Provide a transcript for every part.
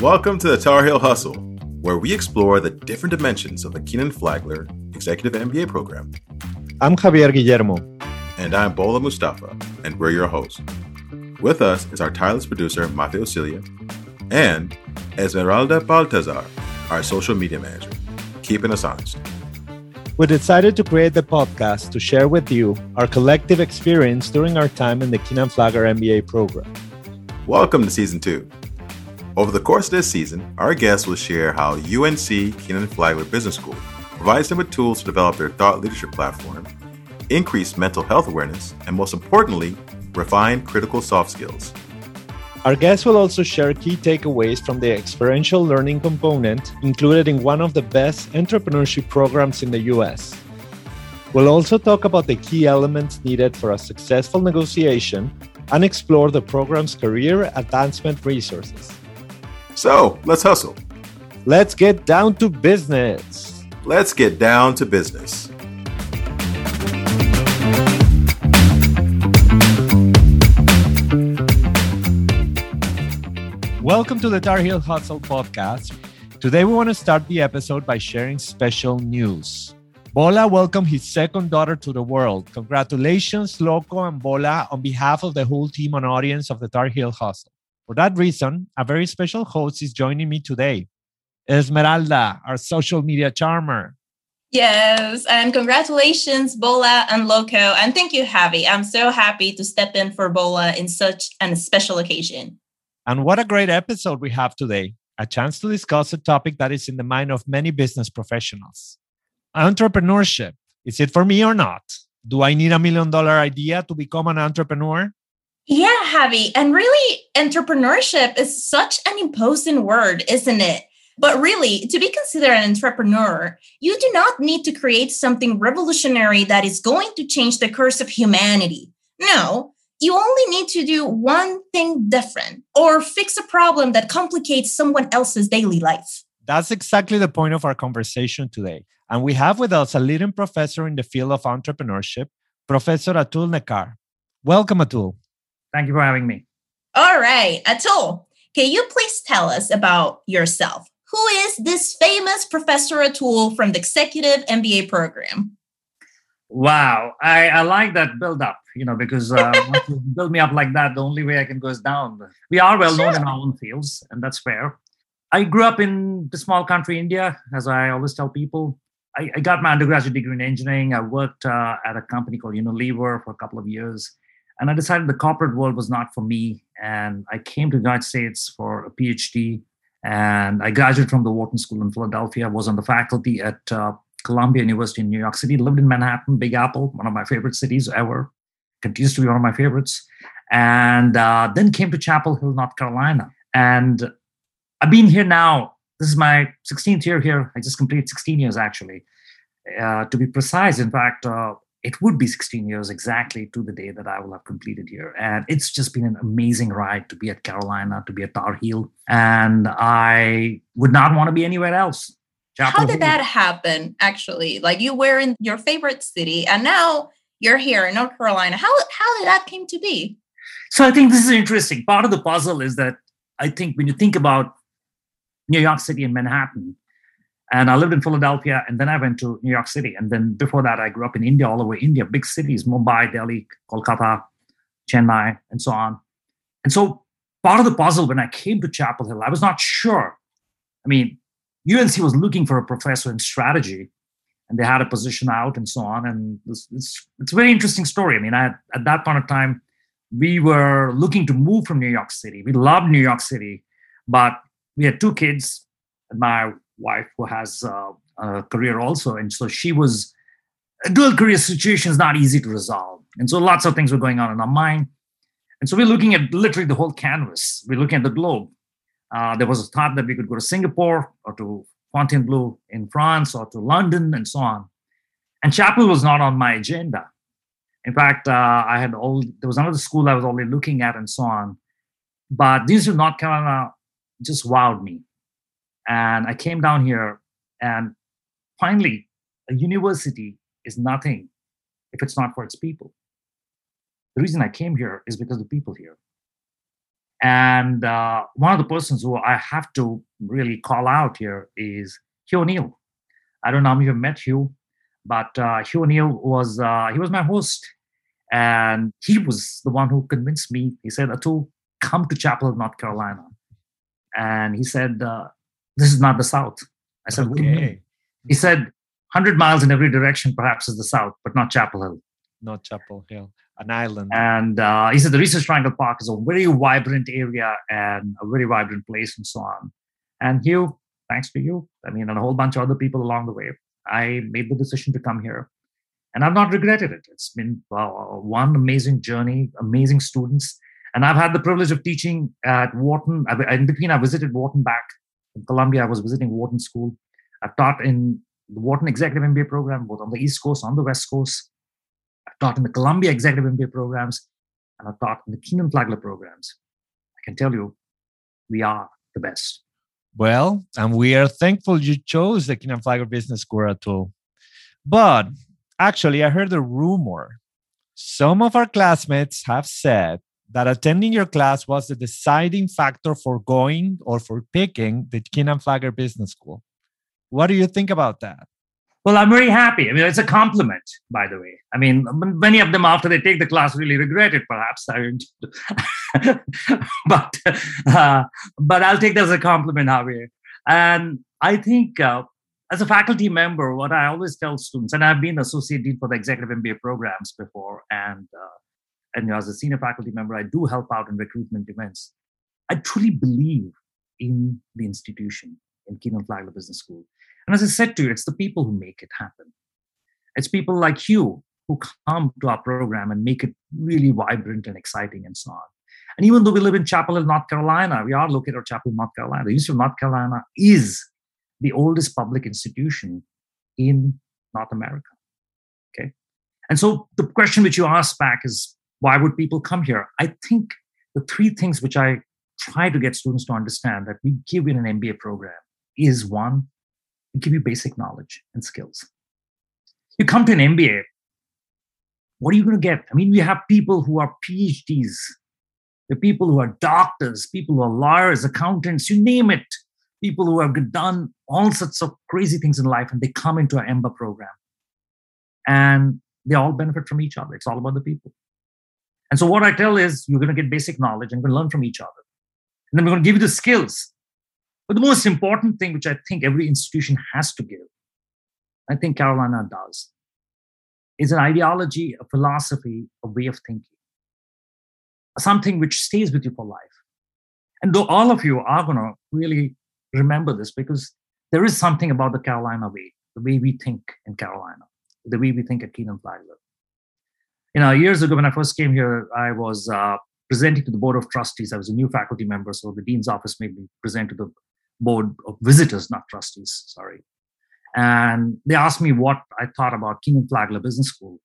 Welcome to the Tar Heel Hustle, where we explore the different dimensions of the Kenan Flagler Executive MBA program. I'm Javier Guillermo. And I'm Bola Mustapha, and we're your hosts. With us is our tireless producer, Mafe Osilia, and Esmeralda Baltazar, our social media manager, keeping us honest. We decided to create the podcast to share with you our collective experience during our time in the Kenan Flagler MBA program. Welcome to season two. Over the course of this season, our guests will share how UNC Kenan Flagler Business School provides them with tools to develop their thought leadership platform, increase mental health awareness, and most importantly, refine critical soft skills. Our guests will also share key takeaways from the experiential learning component included in one of the best entrepreneurship programs in the US. We'll also talk about the key elements needed for a successful negotiation and explore the program's career advancement resources. So let's hustle. Let's get down to business. Let's get down to business. Welcome to the Tar Heel Hustle podcast. Today, we want to start the episode by sharing special news. Bola welcomed his second daughter to the world. Congratulations, Loco and Bola, on behalf of the whole team and audience of the Tar Heel Hustle. For that reason, a very special host is joining me today Esmeralda, our social media charmer. Yes, and congratulations, Bola and Loco. And thank you, Javi. I'm so happy to step in for Bola in such a special occasion. And what a great episode we have today a chance to discuss a topic that is in the mind of many business professionals entrepreneurship. Is it for me or not? Do I need a million dollar idea to become an entrepreneur? Yeah, Javi. And really, entrepreneurship is such an imposing word, isn't it? But really, to be considered an entrepreneur, you do not need to create something revolutionary that is going to change the course of humanity. No, you only need to do one thing different or fix a problem that complicates someone else's daily life. That's exactly the point of our conversation today. And we have with us a leading professor in the field of entrepreneurship, Professor Atul Nerkar. Welcome, Atul. Thank you for having me. All right, Atul, can you please tell us about yourself? Who is this famous Professor Atul from the Executive MBA program? Wow, I, I like that build up, you know, because uh, once you build me up like that, the only way I can go is down. We are well known in our own fields, and that's fair. I grew up in the small country India, as I always tell people. I, I got my undergraduate degree in engineering. I worked uh, at a company called Unilever for a couple of years. And I decided the corporate world was not for me. And I came to the United States for a PhD. And I graduated from the Wharton School in Philadelphia, I was on the faculty at uh, Columbia University in New York City, lived in Manhattan, Big Apple, one of my favorite cities ever, continues to be one of my favorites. And uh, then came to Chapel Hill, North Carolina. And I've been here now. This is my 16th year here. I just completed 16 years, actually. Uh, to be precise, in fact, uh, it would be 16 years exactly to the day that I will have completed here. And it's just been an amazing ride to be at Carolina, to be at Tar Heel. And I would not want to be anywhere else. Chapel How did Hill. that happen, actually? Like you were in your favorite city and now you're here in North Carolina. How, how did that came to be? So I think this is interesting. Part of the puzzle is that I think when you think about New York City and Manhattan, and I lived in Philadelphia, and then I went to New York City. And then before that, I grew up in India, all over India, big cities Mumbai, Delhi, Kolkata, Chennai, and so on. And so part of the puzzle when I came to Chapel Hill, I was not sure. I mean, UNC was looking for a professor in strategy, and they had a position out and so on. And it's, it's, it's a very interesting story. I mean, I, at that point of time, we were looking to move from New York City. We loved New York City, but we had two kids. My wife who has uh, a career also, and so she was a dual career situation is not easy to resolve, and so lots of things were going on in our mind, and so we're looking at literally the whole canvas. We're looking at the globe. Uh, there was a thought that we could go to Singapore or to Fontainebleau in France or to London and so on. And Chapel was not on my agenda. In fact, uh, I had all there was another school I was already looking at and so on. But these not kind of just wowed me. And I came down here, and finally, a university is nothing if it's not for its people. The reason I came here is because of the people here. And uh, one of the persons who I have to really call out here is Hugh O'Neill. I don't know if you've met Hugh, but uh, Hugh O'Neill was uh, he was my host, and he was the one who convinced me. He said, "Atul, come to Chapel North Carolina," and he said, uh, "This is not the South." I said, okay. He said, 100 miles in every direction, perhaps, is the South, but not Chapel Hill. Not Chapel Hill, an island. And uh, he said the Research Triangle Park is a very vibrant area and a very vibrant place, and so on. And Hugh, thanks to you, I mean, and a whole bunch of other people along the way, I made the decision to come here. And I've not regretted it. It's been uh, one amazing journey, amazing students. And I've had the privilege of teaching at Wharton. In between, I visited Wharton back Columbia. I was visiting Wharton School. I've taught in the Wharton Executive MBA program, both on the East Coast, on the West Coast. I've taught in the Columbia Executive MBA programs, and I've taught in the Kenan Flagler programs. I can tell you, we are the best. Well, and we are thankful you chose the Kenan Flagler Business School Atul. But actually, I heard a rumor. Some of our classmates have said that attending your class was the deciding factor for going or for picking the Kenan Flagler Business School. What do you think about that? Well, I'm very happy. I mean, it's a compliment, by the way. I mean, many of them after they take the class really regret it, perhaps. but uh, but I'll take that as a compliment, Javier. And I think uh, as a faculty member, what I always tell students, and I've been associate dean for the executive MBA programs before, and uh, and as a senior faculty member, I do help out in recruitment events. I truly believe in the institution in Kenan Flagler Business School. And as I said to you, it's the people who make it happen. It's people like you who come to our program and make it really vibrant and exciting and so on. And even though we live in Chapel Hill, North Carolina, we are located at Chapel North Carolina. The University of North Carolina is the oldest public institution in North America. Okay. And so the question which you asked back is why would people come here? I think the three things which I try to get students to understand that we give in an MBA program is one, we give you basic knowledge and skills. You come to an MBA, what are you going to get? I mean, we have people who are PhDs, the people who are doctors, people who are lawyers, accountants, you name it, people who have done all sorts of crazy things in life, and they come into our EMBA program. And they all benefit from each other. It's all about the people. And so what I tell is you're going to get basic knowledge and going to learn from each other. And then we're going to give you the skills but the most important thing, which I think every institution has to give, I think Carolina does, is an ideology, a philosophy, a way of thinking, something which stays with you for life. And though all of you are going to really remember this because there is something about the Carolina way, the way we think in Carolina, the way we think at Kenan Flagler. You know, years ago when I first came here, I was uh, presenting to the board of trustees. I was a new faculty member, so the dean's office made me present to the board of visitors, not trustees, sorry. And they asked me what I thought about Kenan Flagler Business School.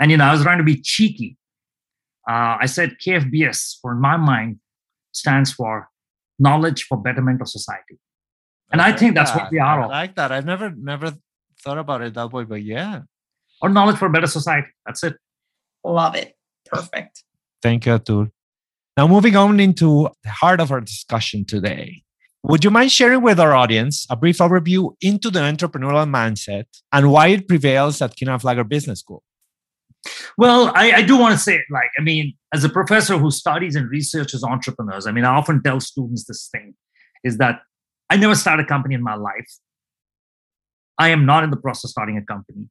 And, you know, I was trying to be cheeky. Uh, I said KFBS, for in my mind, stands for Knowledge for Betterment of Society. And I, I think that's that. what we are. I like that. I've never, never thought about it that way, but yeah. Or knowledge for a better society. That's it. Love it. Perfect. Thank you, Atul. Now, moving on into the heart of our discussion today would you mind sharing with our audience a brief overview into the entrepreneurial mindset and why it prevails at Kenan Flagler Business School? Well, I, I do want to say, like, I mean, as a professor who studies and researches entrepreneurs, I mean, I often tell students this thing is that I never started a company in my life. I am not in the process of starting a company.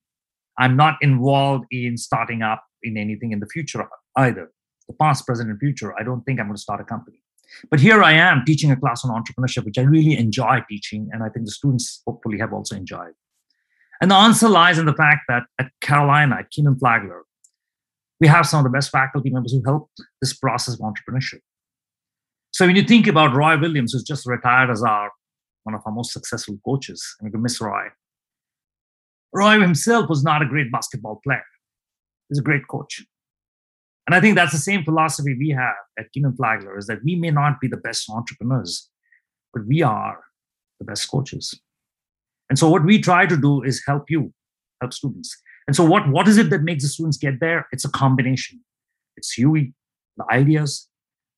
I'm not involved in starting up in anything in the future either. The past, present, and future, I don't think I'm going to start a company. But here I am teaching a class on entrepreneurship, which I really enjoy teaching. And I think the students hopefully have also enjoyed. And the answer lies in the fact that at Carolina, at Kenan Flagler, we have some of the best faculty members who helped this process of entrepreneurship. So when you think about Roy Williams, who's just retired as our one of our most successful coaches, and we can miss Roy. Roy himself was not a great basketball player. He's a great coach. And I think that's the same philosophy we have at Kenan Flagler is that we may not be the best entrepreneurs, but we are the best coaches. And so what we try to do is help you, help students. And so what, what is it that makes the students get there? It's a combination. It's you, the ideas,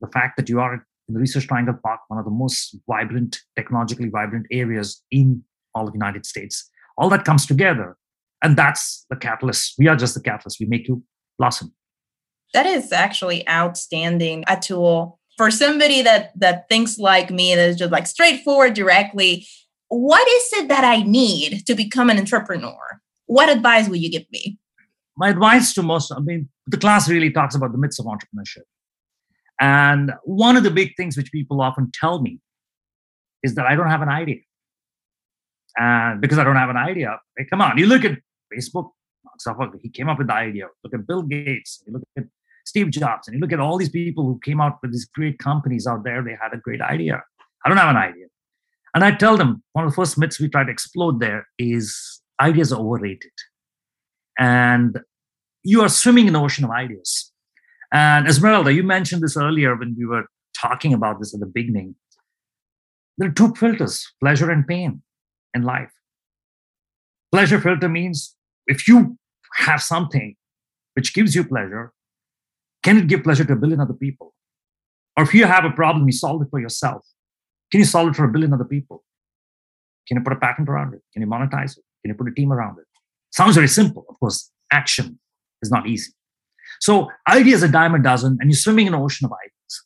the fact that you are in the Research Triangle Park, one of the most vibrant, technologically vibrant areas in all of the United States. All that comes together. And that's the catalyst. We are just the catalyst. We make you blossom. That is actually outstanding. Atul for somebody that that thinks like me that is just like straightforward directly what is it that i need to become an entrepreneur what advice would you give me my advice to most i mean the class really talks about the myths of entrepreneurship and one of the big things which people often tell me is that i don't have an idea and because i don't have an idea hey, come on you look at facebook he came up with the idea look at bill gates you look at Steve Jobs, and you look at all these people who came out with these great companies out there, they had a great idea. I don't have an idea. And I tell them one of the first myths we try to explode there is ideas are overrated. And you are swimming in the ocean of ideas. And Esmeralda, you mentioned this earlier when we were talking about this at the beginning. There are two filters pleasure and pain in life. Pleasure filter means if you have something which gives you pleasure, can it give pleasure to a billion other people? Or if you have a problem, you solve it for yourself. Can you solve it for a billion other people? Can you put a patent around it? Can you monetize it? Can you put a team around it? Sounds very simple. Of course, action is not easy. So ideas are dime a dozen, and you're swimming in an ocean of ideas.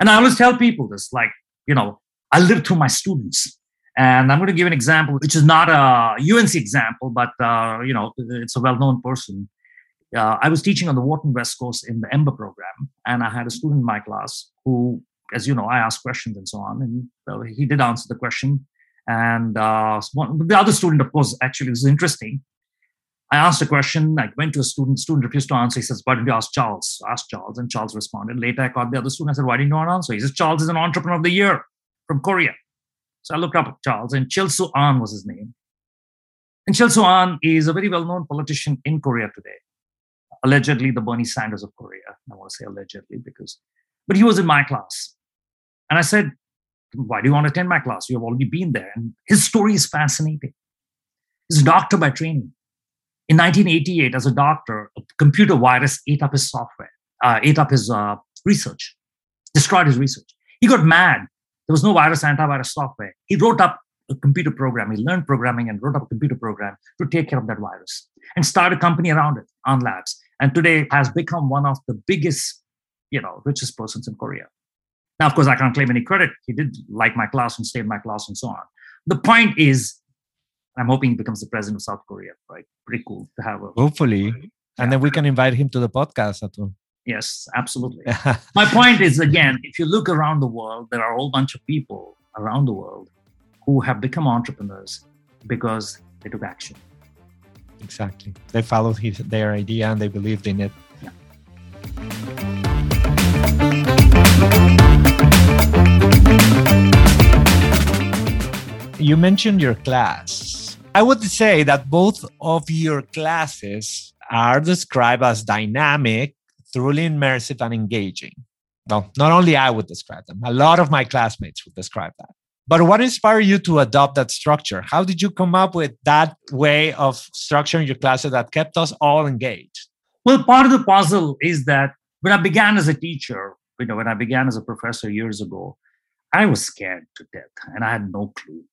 And I always tell people this, like, you know, I live through my students. And I'm going to give an example, which is not a UNC example, but, uh, you know, it's a well-known person uh, I was teaching on the Wharton West Coast in the EMBA program, and I had a student in my class who, as you know, I asked questions and so on, and uh, he did answer the question. And uh, one, the other student, of course, actually was interesting. I asked a question. I went to a student. Student refused to answer. He says, "Why didn't you ask Charles?" I asked Charles, and Charles responded. Later, I called the other student. I said, "Why didn't you answer?" He says, "Charles is an entrepreneur of the year from Korea." So I looked up Charles, and Chil Soo Ahn was his name. And Chil Soo Ahn is a very well-known politician in Korea today allegedly the Bernie Sanders of Korea. I want to say allegedly because, but he was in my class. And I said, Why do you want to attend my class? You have already been there. And his story is fascinating. He's a doctor by training. In 1988, as a doctor, a computer virus ate up his software, uh, ate up his uh, research, destroyed his research. He got mad. There was no virus antivirus software. He wrote up a computer program. He learned programming and wrote up a computer program to take care of that virus and started a company around it, Ahn Labs and today has become one of the biggest, you know, richest persons in Korea. Now, of course, I can't claim any credit. He did like my class and stay in my class and so on. The point is, I'm hoping he becomes the president of South Korea, right? Pretty cool to have a. Hopefully. And then we can invite him to the podcast, Atul. Yes, absolutely. my point is, again, if you look around the world, there are a whole bunch of people around the world who have become entrepreneurs because they took action. Exactly. They followed his, their idea and they believed in it. Yeah. You mentioned your class. I would say that both of your classes are described as dynamic, truly immersive, and engaging. Well, not only I would describe them, a lot of my classmates would describe that. But what inspired you to adopt that structure? How did you come up with that way of structuring your classes that kept us all engaged? Well, part of the puzzle is that when I began as a teacher, you know, when I began as a professor years ago, I was scared to death and I had no clue.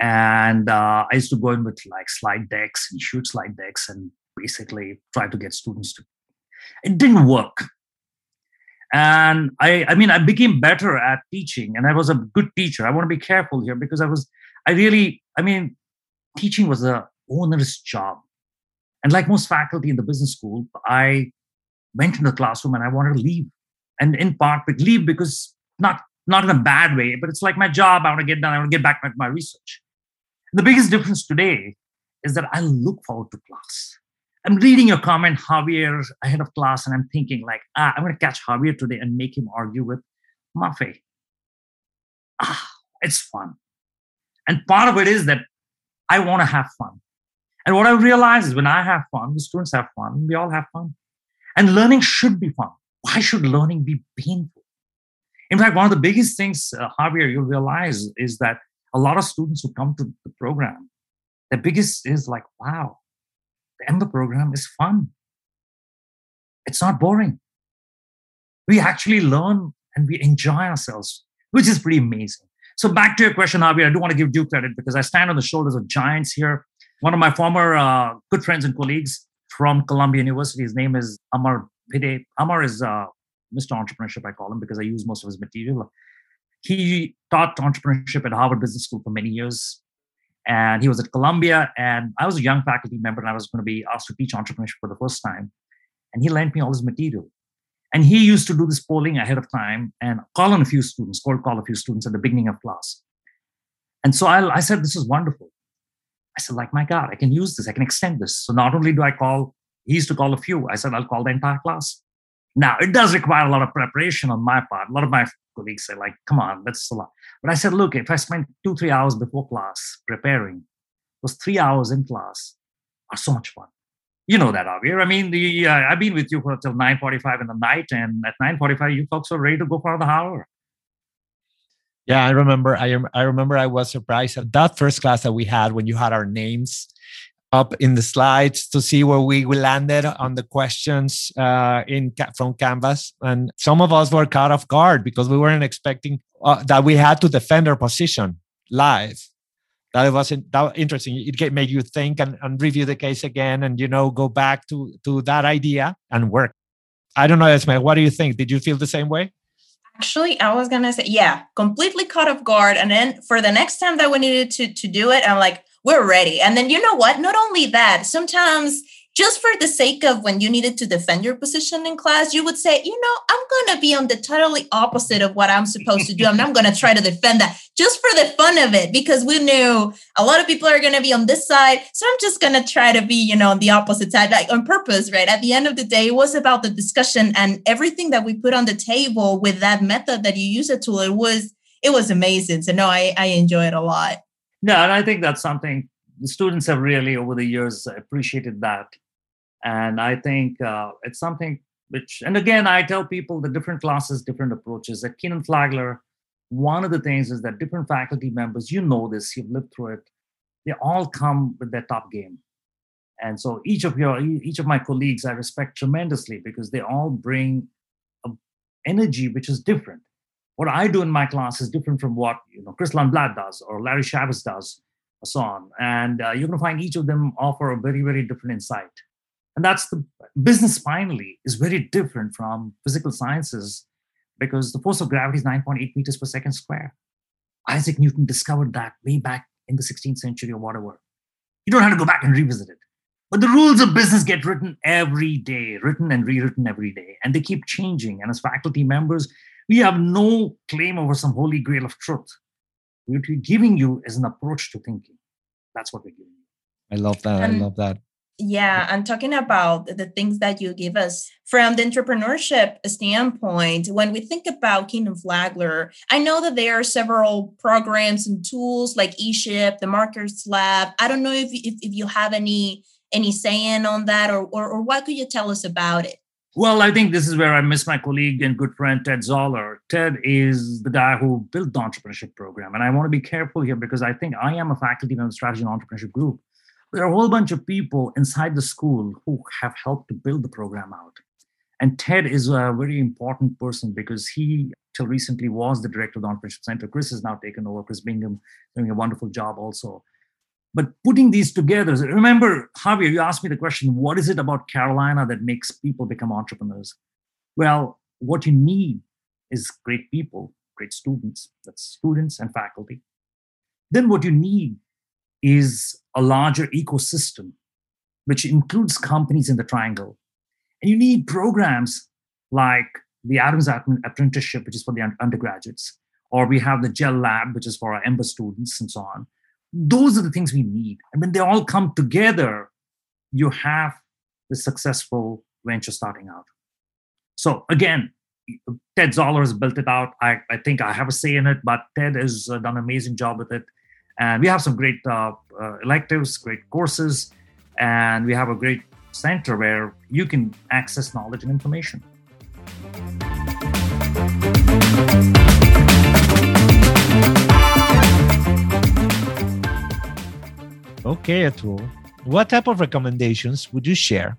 And uh, I used to go in with like slide decks and shoot slide decks and basically try to get students to. It didn't work. And i i mean i became better at teaching and i was a good teacher. I want to be careful here because i was i really i mean teaching was a onerous job. And like most faculty in the business school i went in the classroom and i wanted to leave. And in part but leave because not not in a bad way but it's like my job i want to get done i want to get back to my research. The biggest difference today is that i look forward to class I'm reading your comment, Javier, ahead of class, and I'm thinking like, ah, I'm going to catch Javier today and make him argue with Mafe. Ah, it's fun. And part of it is that I want to have fun. And what I realize is when I have fun, the students have fun, we all have fun. And learning should be fun. Why should learning be painful? In fact, one of the biggest things, uh, Javier, you'll realize is that a lot of students who come to the program, the biggest is like, wow, the EMBA program is fun. It's not boring. We actually learn and we enjoy ourselves, which is pretty amazing. So back to your question, Javier, I do want to give due credit because I stand on the shoulders of giants here. One of my former uh, good friends and colleagues from Columbia University, his name is Amar Bhide. Amar is uh, Mr. Entrepreneurship, I call him because I use most of his material. He taught entrepreneurship at Harvard Business School for many years. And he was at Columbia, and I was a young faculty member, and I was going to be asked to teach entrepreneurship for the first time. And he lent me all his material. And he used to do this polling ahead of time and call on a few students, cold call a few students at the beginning of class. And so I, I said, This is wonderful. I said, like, my God, I can use this, I can extend this. So not only do I call, he used to call a few, I said, I'll call the entire class. Now, it does require a lot of preparation on my part. A lot of my colleagues say, like, come on, that's a lot. But I said, look, if I spend two, three hours before class preparing, those three hours in class are so much fun you know that, Javier. I mean, the, uh, I've been with you for until 9.45 in the night, and at 9.45, you folks are ready to go for the hour. Yeah, I remember. I, I remember I was surprised at that first class that we had when you had our names up in the slides to see where we landed on the questions uh, in from Canvas, and some of us were caught off guard because we weren't expecting uh, that we had to defend our position live. That wasn't that interesting. It made you think and, and review the case again and you know go back to to that idea and work. I don't know Esme, what do you think? Did you feel the same way? Actually i was gonna say yeah completely caught off guard. And then for the next time that we needed to to do it i'm like we're ready and then you know what not only that sometimes just for the sake of when you needed to defend your position in class, you would say, you know, I'm going to be on the totally opposite of what I'm supposed to do. I'm going to try to defend that just for the fun of it, because we knew a lot of people are going to be on this side. So I'm just going to try to be, you know, on the opposite side, like on purpose, right? At the end of the day, it was about the discussion and everything that we put on the table with that method that you use it tool. It was, it was amazing. So no, I, I enjoy it a lot. No, and I think that's something the students have really over the years appreciated that. And i think uh, it's something which and again i tell people the different classes different approaches. At kenan flagler one of the things is that different faculty members you know this you've lived through it they all come with their top game. And so each of your each of my colleagues i respect tremendously because they all bring energy which is different what i do in my class is different from what you know chris lundblad does or larry chavis does so on and uh, you're going to find each of them offer a very very different insight and that's the business finally is very different from physical sciences because the force of gravity is 9.8 meters per second square. Isaac Newton discovered that way back in the 16th century or whatever. You don't have to go back and revisit it. But the rules of business get written every day, written and rewritten every day, and they keep changing. And as faculty members, we have no claim over some holy grail of truth. What we're giving you is an approach to thinking. That's what we're giving you. I love that. I love that. Yeah, I'm talking about the things that you give us from the entrepreneurship standpoint. When we think about Kenan Flagler, I know that there are several programs and tools like eShip, the Marketers Lab. I don't know if, if, if you have any any saying on that or, or, or what could you tell us about it? Well, I think this is where I miss my colleague and good friend Ted Zoller. Ted is the guy who built the entrepreneurship program. And I want to be careful here because I think I am a faculty member of the strategy and entrepreneurship group there are a whole bunch of people inside the school who have helped to build the program out. And Ted is a very important person because he, till recently, was the director of the Entrepreneurship Center. Chris has now taken over. Chris Bingham doing a wonderful job also. But putting these together, remember, Javier, you asked me the question what is it about Carolina that makes people become entrepreneurs? Well, what you need is great people, great students, that's students and faculty. Then what you need is a larger ecosystem, which includes companies in the triangle. And you need programs like the Adams Apprenticeship, which is for the undergraduates, or we have the GEL Lab, which is for our EMBA students, and so on. Those are the things we need. And when they all come together, you have the successful venture starting out. So again, Ted Zoller has built it out. I, I think I have a say in it, but Ted has uh, done an amazing job with it. And we have some great uh, uh, electives, great courses, and we have a great center where you can access knowledge and information. Okay, Atul. What type of recommendations would you share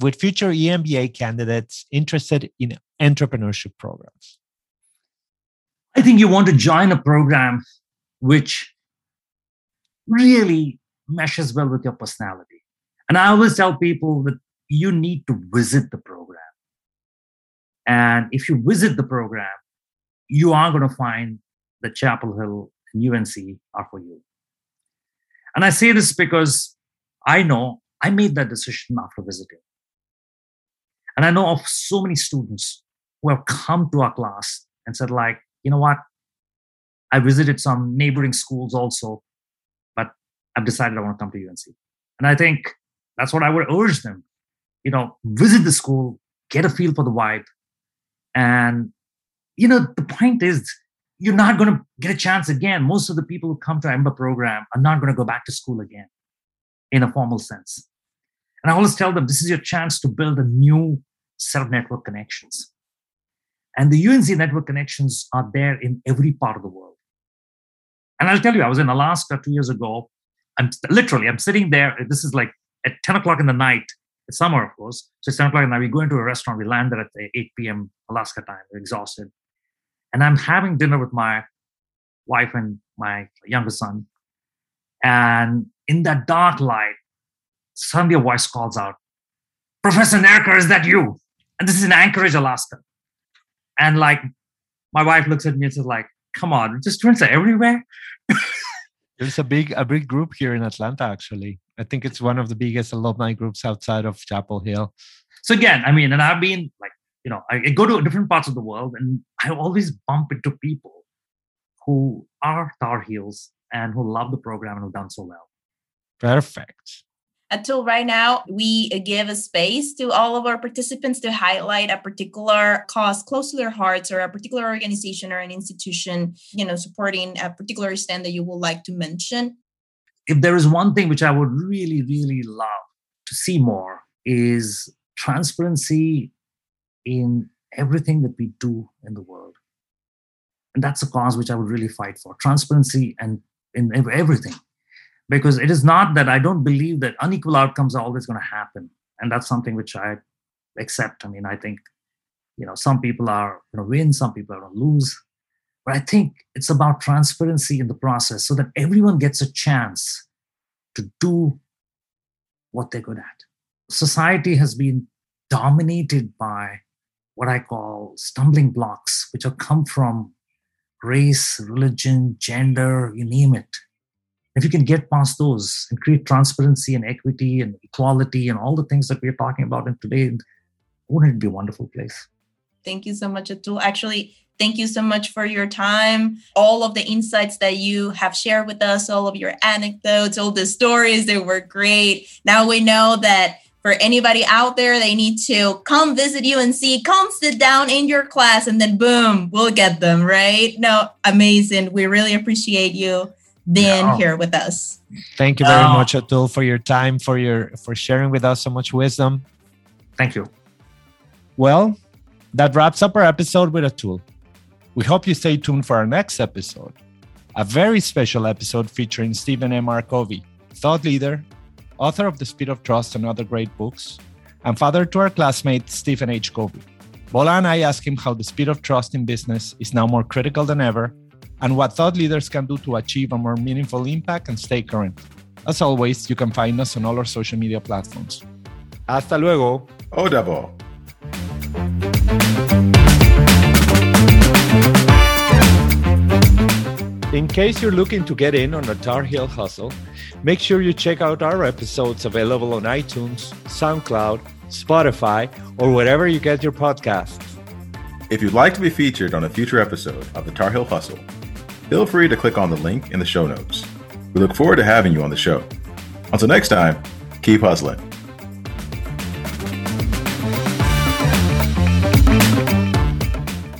with future EMBA candidates interested in entrepreneurship programs? I think you want to join a program which really meshes well with your personality. And I always tell people that you need to visit the program. And if you visit the program, you are going to find that Chapel Hill and UNC are for you. And I say this because I know I made that decision after visiting. And I know of so many students who have come to our class and said, like, you know what? I visited some neighboring schools also, but I've decided I want to come to UNC. And I think that's what I would urge them. You know, visit the school, get a feel for the vibe. And, you know, the point is you're not going to get a chance again. Most of the people who come to EMBA program are not going to go back to school again in a formal sense. And I always tell them this is your chance to build a new set of network connections. And the UNC network connections are there in every part of the world. And I'll tell you, I was in Alaska two years ago. I'm literally, I'm sitting there. This is like at 10 o'clock in the night. It's summer, of course. So it's 10 o'clock the night. We go into a restaurant. We land there at 8 p.m. Alaska time. We're exhausted. And I'm having dinner with my wife and my younger son. And in that dark light, suddenly a voice calls out, Professor Nerkar, is that you? And this is in Anchorage, Alaska. And like my wife looks at me and says, like, come on, just twins are everywhere. There's a big a big group here in Atlanta, actually. I think it's one of the biggest alumni groups outside of Chapel Hill. So again, I mean, and I've been like, you know, I, I go to different parts of the world and I always bump into people who are Tar Heels and who love the program and have done so well. Perfect. Until right now, we give a space to all of our participants to highlight a particular cause close to their hearts or a particular organization or an institution, you know, supporting a particular stand that you would like to mention. If there is one thing which I would really, really love to see more is transparency in everything that we do in the world. And that's a cause which I would really fight for transparency and in everything because it is not that I don't believe that unequal outcomes are always going to happen. And that's something which I accept. I mean, I think, you know, some people are going to win, some people are going to lose. But I think it's about transparency in the process so that everyone gets a chance to do what they're good at. Society has been dominated by what I call stumbling blocks, which have come from race, religion, gender, you name it. If you can get past those and create transparency and equity and equality and all the things that we're talking about in today, wouldn't it be a wonderful place? Thank you so much, Atul. Actually, thank you so much for your time, all of the insights that you have shared with us, all of your anecdotes, all the stories, they were great. Now we know that for anybody out there, they need to come visit you and see, come sit down in your class, and then boom, we'll get them, right? No, amazing. We really appreciate you being no. here with us. Thank you very oh. much, Atul, for your time, for your for sharing with us so much wisdom. Thank you. Well, that wraps up our episode with Atul. We hope you stay tuned for our next episode, a very special episode featuring Stephen M. Covey, thought leader, author of The Speed of Trust and other great books, and father to our classmate Stephen H. Covey. Bola and I ask him how the speed of trust in business is now more critical than ever and what thought leaders can do to achieve a more meaningful impact and stay current. As always, you can find us on all our social media platforms. Hasta luego. O In case you're looking to get in on the Tar Heel hustle, make sure you check out our episodes available on iTunes, SoundCloud, Spotify, or wherever you get your podcasts. If you'd like to be featured on a future episode of the Tar Heel Hustle, feel free to click on the link in the show notes. We look forward to having you on the show. Until next time, keep hustling.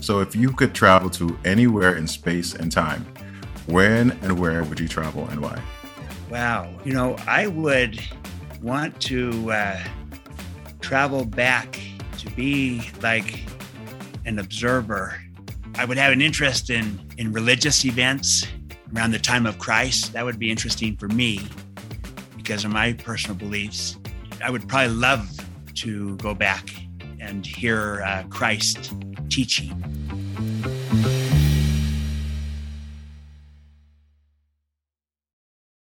So, if you could travel to anywhere in space and time, when and where would you travel and why? Wow. You know, I would want to uh, travel back to be like an observer I would have an interest in in religious events around the time of Christ. That would be interesting for me because of my personal beliefs. I would probably love to go back and hear uh, Christ teaching.